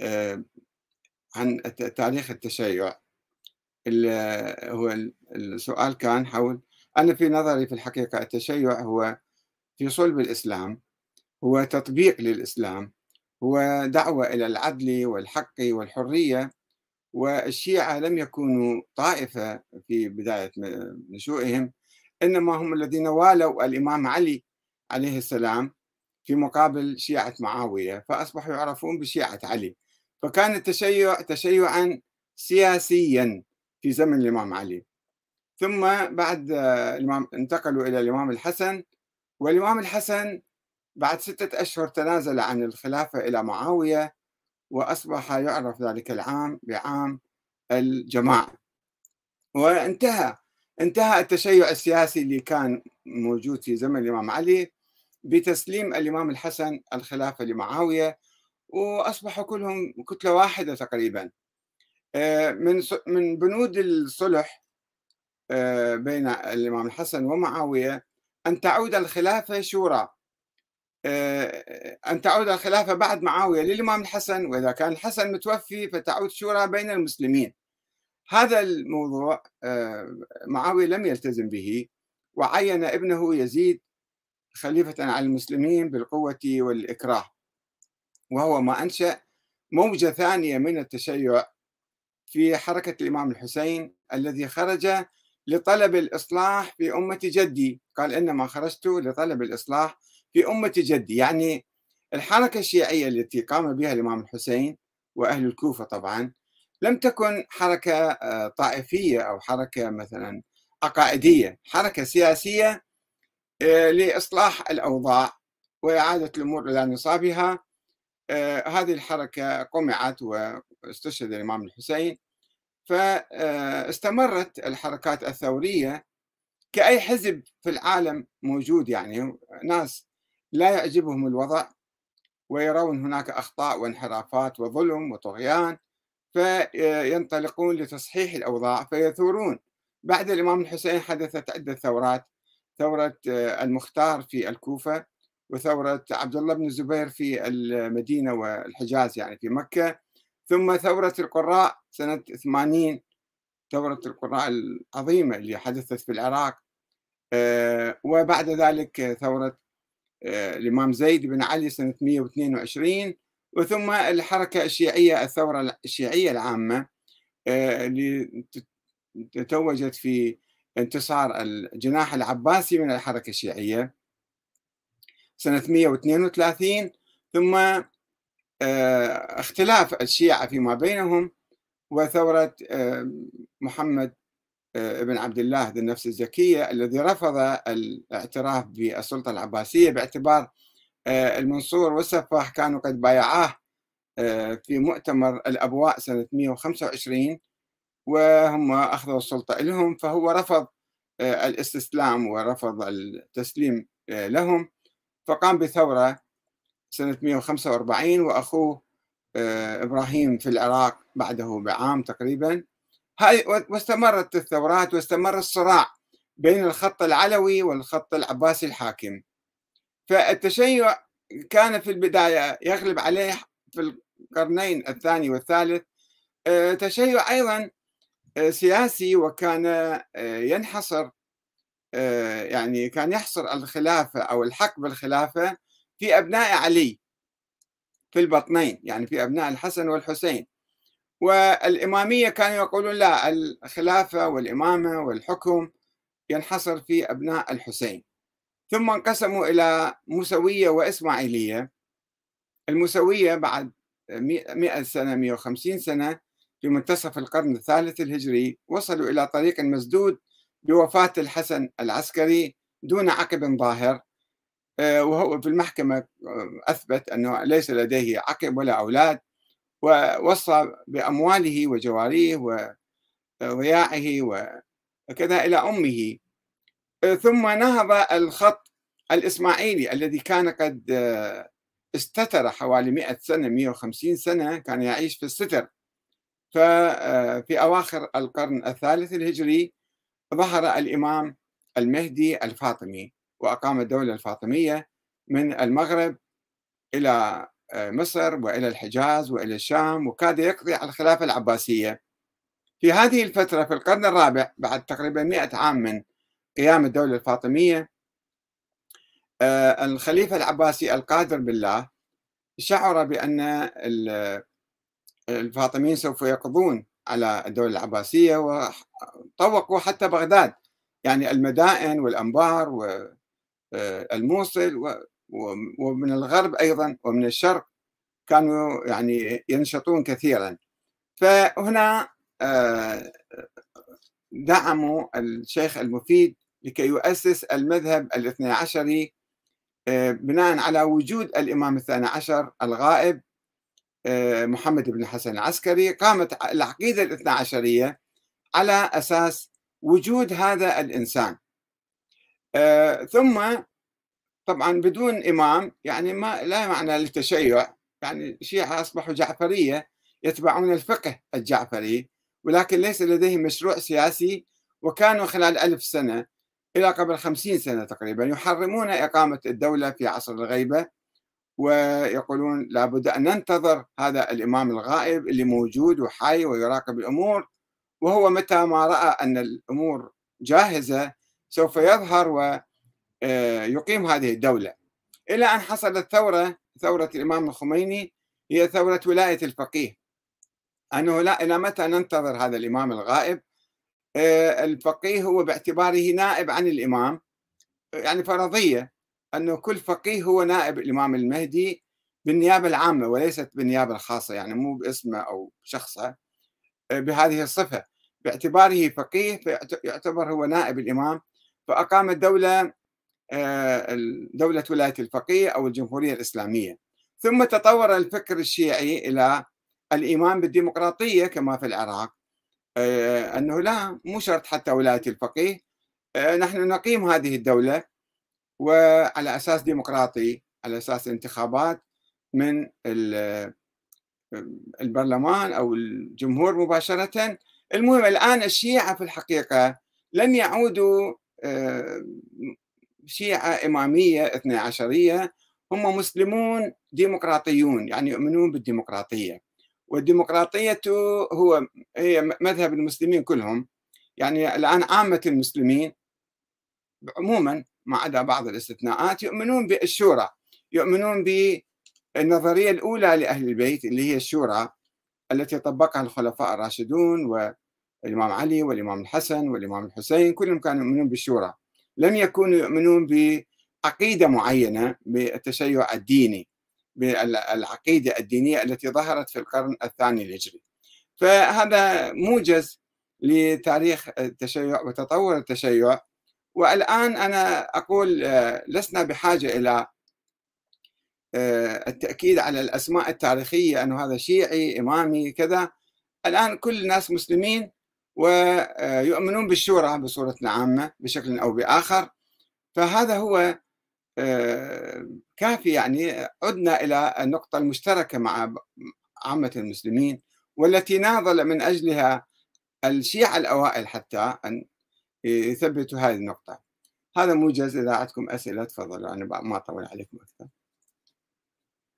آه، عن تاريخ التشيع. هو السؤال كان حول أنا في نظري في الحقيقة التشيع هو في صلب الإسلام هو تطبيق للإسلام هو دعوة إلى العدل والحق والحرية والشيعة لم يكونوا طائفة في بداية نشوئهم إنما هم الذين والوا الإمام علي عليه السلام في مقابل شيعة معاوية فأصبحوا يعرفون بشيعة علي. فكان التشيع تشيعا سياسيا في زمن الإمام علي. ثم بعد الإمام انتقلوا إلى الإمام الحسن والإمام الحسن بعد ستة أشهر تنازل عن الخلافة إلى معاوية وأصبح يعرف ذلك العام بعام الجماعة. وانتهى انتهى التشيع السياسي اللي كان موجود في زمن الإمام علي بتسليم الإمام الحسن الخلافة لمعاوية وأصبحوا كلهم كتلة واحدة تقريبا. آه، من من بنود الصلح آه، بين الإمام الحسن ومعاوية أن تعود الخلافة شورى. آه، أن تعود الخلافة بعد معاوية للإمام الحسن وإذا كان الحسن متوفي فتعود شورى بين المسلمين. هذا الموضوع معاوية لم يلتزم به وعين ابنه يزيد خليفة على المسلمين بالقوة والإكراه. وهو ما أنشأ موجة ثانية من التشيع في حركة الإمام الحسين الذي خرج لطلب الإصلاح في أمة جدي. قال إنما خرجت لطلب الإصلاح في أمة جدي. يعني الحركة الشيعية التي قام بها الإمام الحسين وأهل الكوفة طبعا لم تكن حركة آه، طائفية أو حركة مثلا عقائدية حركة سياسية آه، لإصلاح الأوضاع وإعادة الأمور إلى نصابها هذه الحركة قمعت واستشهد الإمام الحسين فاستمرت الحركات الثورية. كأي حزب في العالم موجود يعني ناس لا يعجبهم الوضع ويرون هناك أخطاء وانحرافات وظلم وطغيان فينطلقون لتصحيح الأوضاع فيثورون. بعد الإمام الحسين حدثت عدة ثورات ثورة المختار في الكوفة. وثورة عبد الله بن الزبير في المدينة والحجاز يعني في مكة. ثم ثورة القراء سنة 80 ثورة القراء العظيمة اللي حدثت في العراق. آه، وبعد ذلك ثورة آه، الإمام زيد بن علي سنة 122 وثم الحركة الشيعية الثورة الشيعية العامة آه، اللي تتوجت في انتصار الجناح العباسي من الحركة الشيعية. سنة 132 ثم آه، اختلاف الشيعة فيما بينهم وثورة آه، محمد آه، بن عبد الله ذي النفس الزكية الذي رفض الاعتراف بالسلطة العباسية باعتبار المنصور والسفاح كانوا قد بايعاه في مؤتمر الأبواء سنة 125 وهم أخذوا السلطة لهم فهو رفض الاستسلام ورفض التسليم لهم. فقام بثورة سنة 145 وأخوه آه، إبراهيم في العراق بعده بعام تقريبا. هاي واستمرت الثورات واستمر الصراع بين الخط العلوي والخط العباسي الحاكم. فالتشيع كان في البداية يغلب عليه في القرنين الثاني والثالث. آه، تشيع أيضا آه، سياسي وكان ينحصر يعني كان يحصر الخلافة أو الحق بالخلافة في أبناء علي في البطنين يعني في أبناء الحسن والحسين. والإمامية كانوا يقولون لا الخلافة والإمامة والحكم ينحصر في أبناء الحسين. ثم انقسموا إلى موسوية وإسماعيلية. الموسوية بعد 100 سنة 150 سنة في منتصف القرن الثالث الهجري وصلوا إلى طريق مسدود بوفاة الحسن العسكري دون عقب ظاهر. آه، وهو في المحكمة آه، أثبت أنه ليس لديه عقب ولا أولاد ووصى بأمواله وجواريه وضياعه وكذا إلى أمه. آه، ثم نهض الخط الإسماعيلي الذي كان قد استتر حوالي 100 سنة 150 سنة كان يعيش في الستر. ففي أواخر القرن الثالث الهجري ظهر الإمام المهدي الفاطمي وأقام الدولة الفاطمية من المغرب إلى مصر وإلى الحجاز وإلى الشام وكاد يقضي على الخلافة العباسية. في هذه الفترة في القرن الرابع بعد تقريبا مئة عام من قيام الدولة الفاطمية آه، الخليفة العباسي القادر بالله شعر بأن الفاطميين سوف يقضون على الدولة العباسية وطوقوا حتى بغداد. يعني المدائن والأنبار والموصل آه، ومن الغرب أيضا ومن الشرق كانوا يعني ينشطون كثيرا. فهنا آه، دعموا الشيخ المفيد لكي يؤسس المذهب الاثني عشري آه، بناء على وجود الإمام الثاني عشر الغائب محمد بن حسن العسكري قامت العقيدة الاثنى عشرية على أساس وجود هذا الإنسان. ثم طبعا بدون إمام يعني ما لا معنى للتشيع يعني الشيعة أصبحوا جعفرية يتبعون الفقه الجعفري ولكن ليس لديهم مشروع سياسي وكانوا خلال ألف سنة إلى قبل خمسين سنة تقريبا يحرمون إقامة الدولة في عصر الغيبة. ويقولون لابد أن ننتظر هذا الإمام الغائب اللي موجود وحي ويراقب الأمور وهو متى ما رأى أن الأمور جاهزة سوف يظهر ويقيم آه، هذه الدولة. إلى أن حصلت ثورة ثورة الإمام الخميني هي ثورة ولاية الفقيه. أنه لا إلى متى ننتظر هذا الإمام الغائب؟ آه، الفقيه هو باعتباره نائب عن الإمام يعني فرضية. أنه كل فقيه هو نائب الإمام المهدي بالنيابة العامة وليست بالنيابة الخاصة يعني مو باسمه أو شخصه آه، بهذه الصفة. باعتباره فقيه يعتبر هو نائب الإمام فأقام الدولة آه، دولة ولاية الفقيه أو الجمهورية الإسلامية. ثم تطور الفكر الشيعي إلى الإيمان بالديمقراطية كما في العراق. آه، أنه لا مو شرط حتى ولاية الفقيه. نحن نقيم هذه الدولة. وعلى أساس ديمقراطي على أساس انتخابات من البرلمان أو الجمهور مباشرة. المهم الآن الشيعة في الحقيقة لم يعودوا شيعة إمامية اثني عشرية. هم مسلمون ديمقراطيون يعني يؤمنون بالديمقراطية. والديمقراطية هو هي مذهب المسلمين كلهم. يعني الآن عامة المسلمين عموما ما عدا بعض الاستثناءات يؤمنون بالشورى يؤمنون بالنظرية الأولى لأهل البيت اللي هي الشورى التي طبقها الخلفاء الراشدون والإمام علي والإمام الحسن والإمام الحسين كلهم كانوا يؤمنون بالشورى. لم يكونوا يؤمنون بعقيدة معينة بالتشيع الديني بالعقيدة الدينية التي ظهرت في القرن الثاني الهجري. فهذا موجز لتاريخ التشيع وتطور التشيع. والآن أنا أقول آه، لسنا بحاجة إلى آه، التأكيد على الأسماء التاريخية أنه هذا شيعي إمامي كذا. الآن كل الناس مسلمين ويؤمنون بالشورى بصورة عامة بشكل أو بآخر. فهذا هو آه، كافي يعني عدنا إلى النقطة المشتركة مع عامة المسلمين والتي ناضل من أجلها الشيعة الأوائل حتى أن يثبتوا هذه النقطة. هذا موجز إذا عندكم أسئلة تفضلوا أنا ما أطول عليكم أكثر.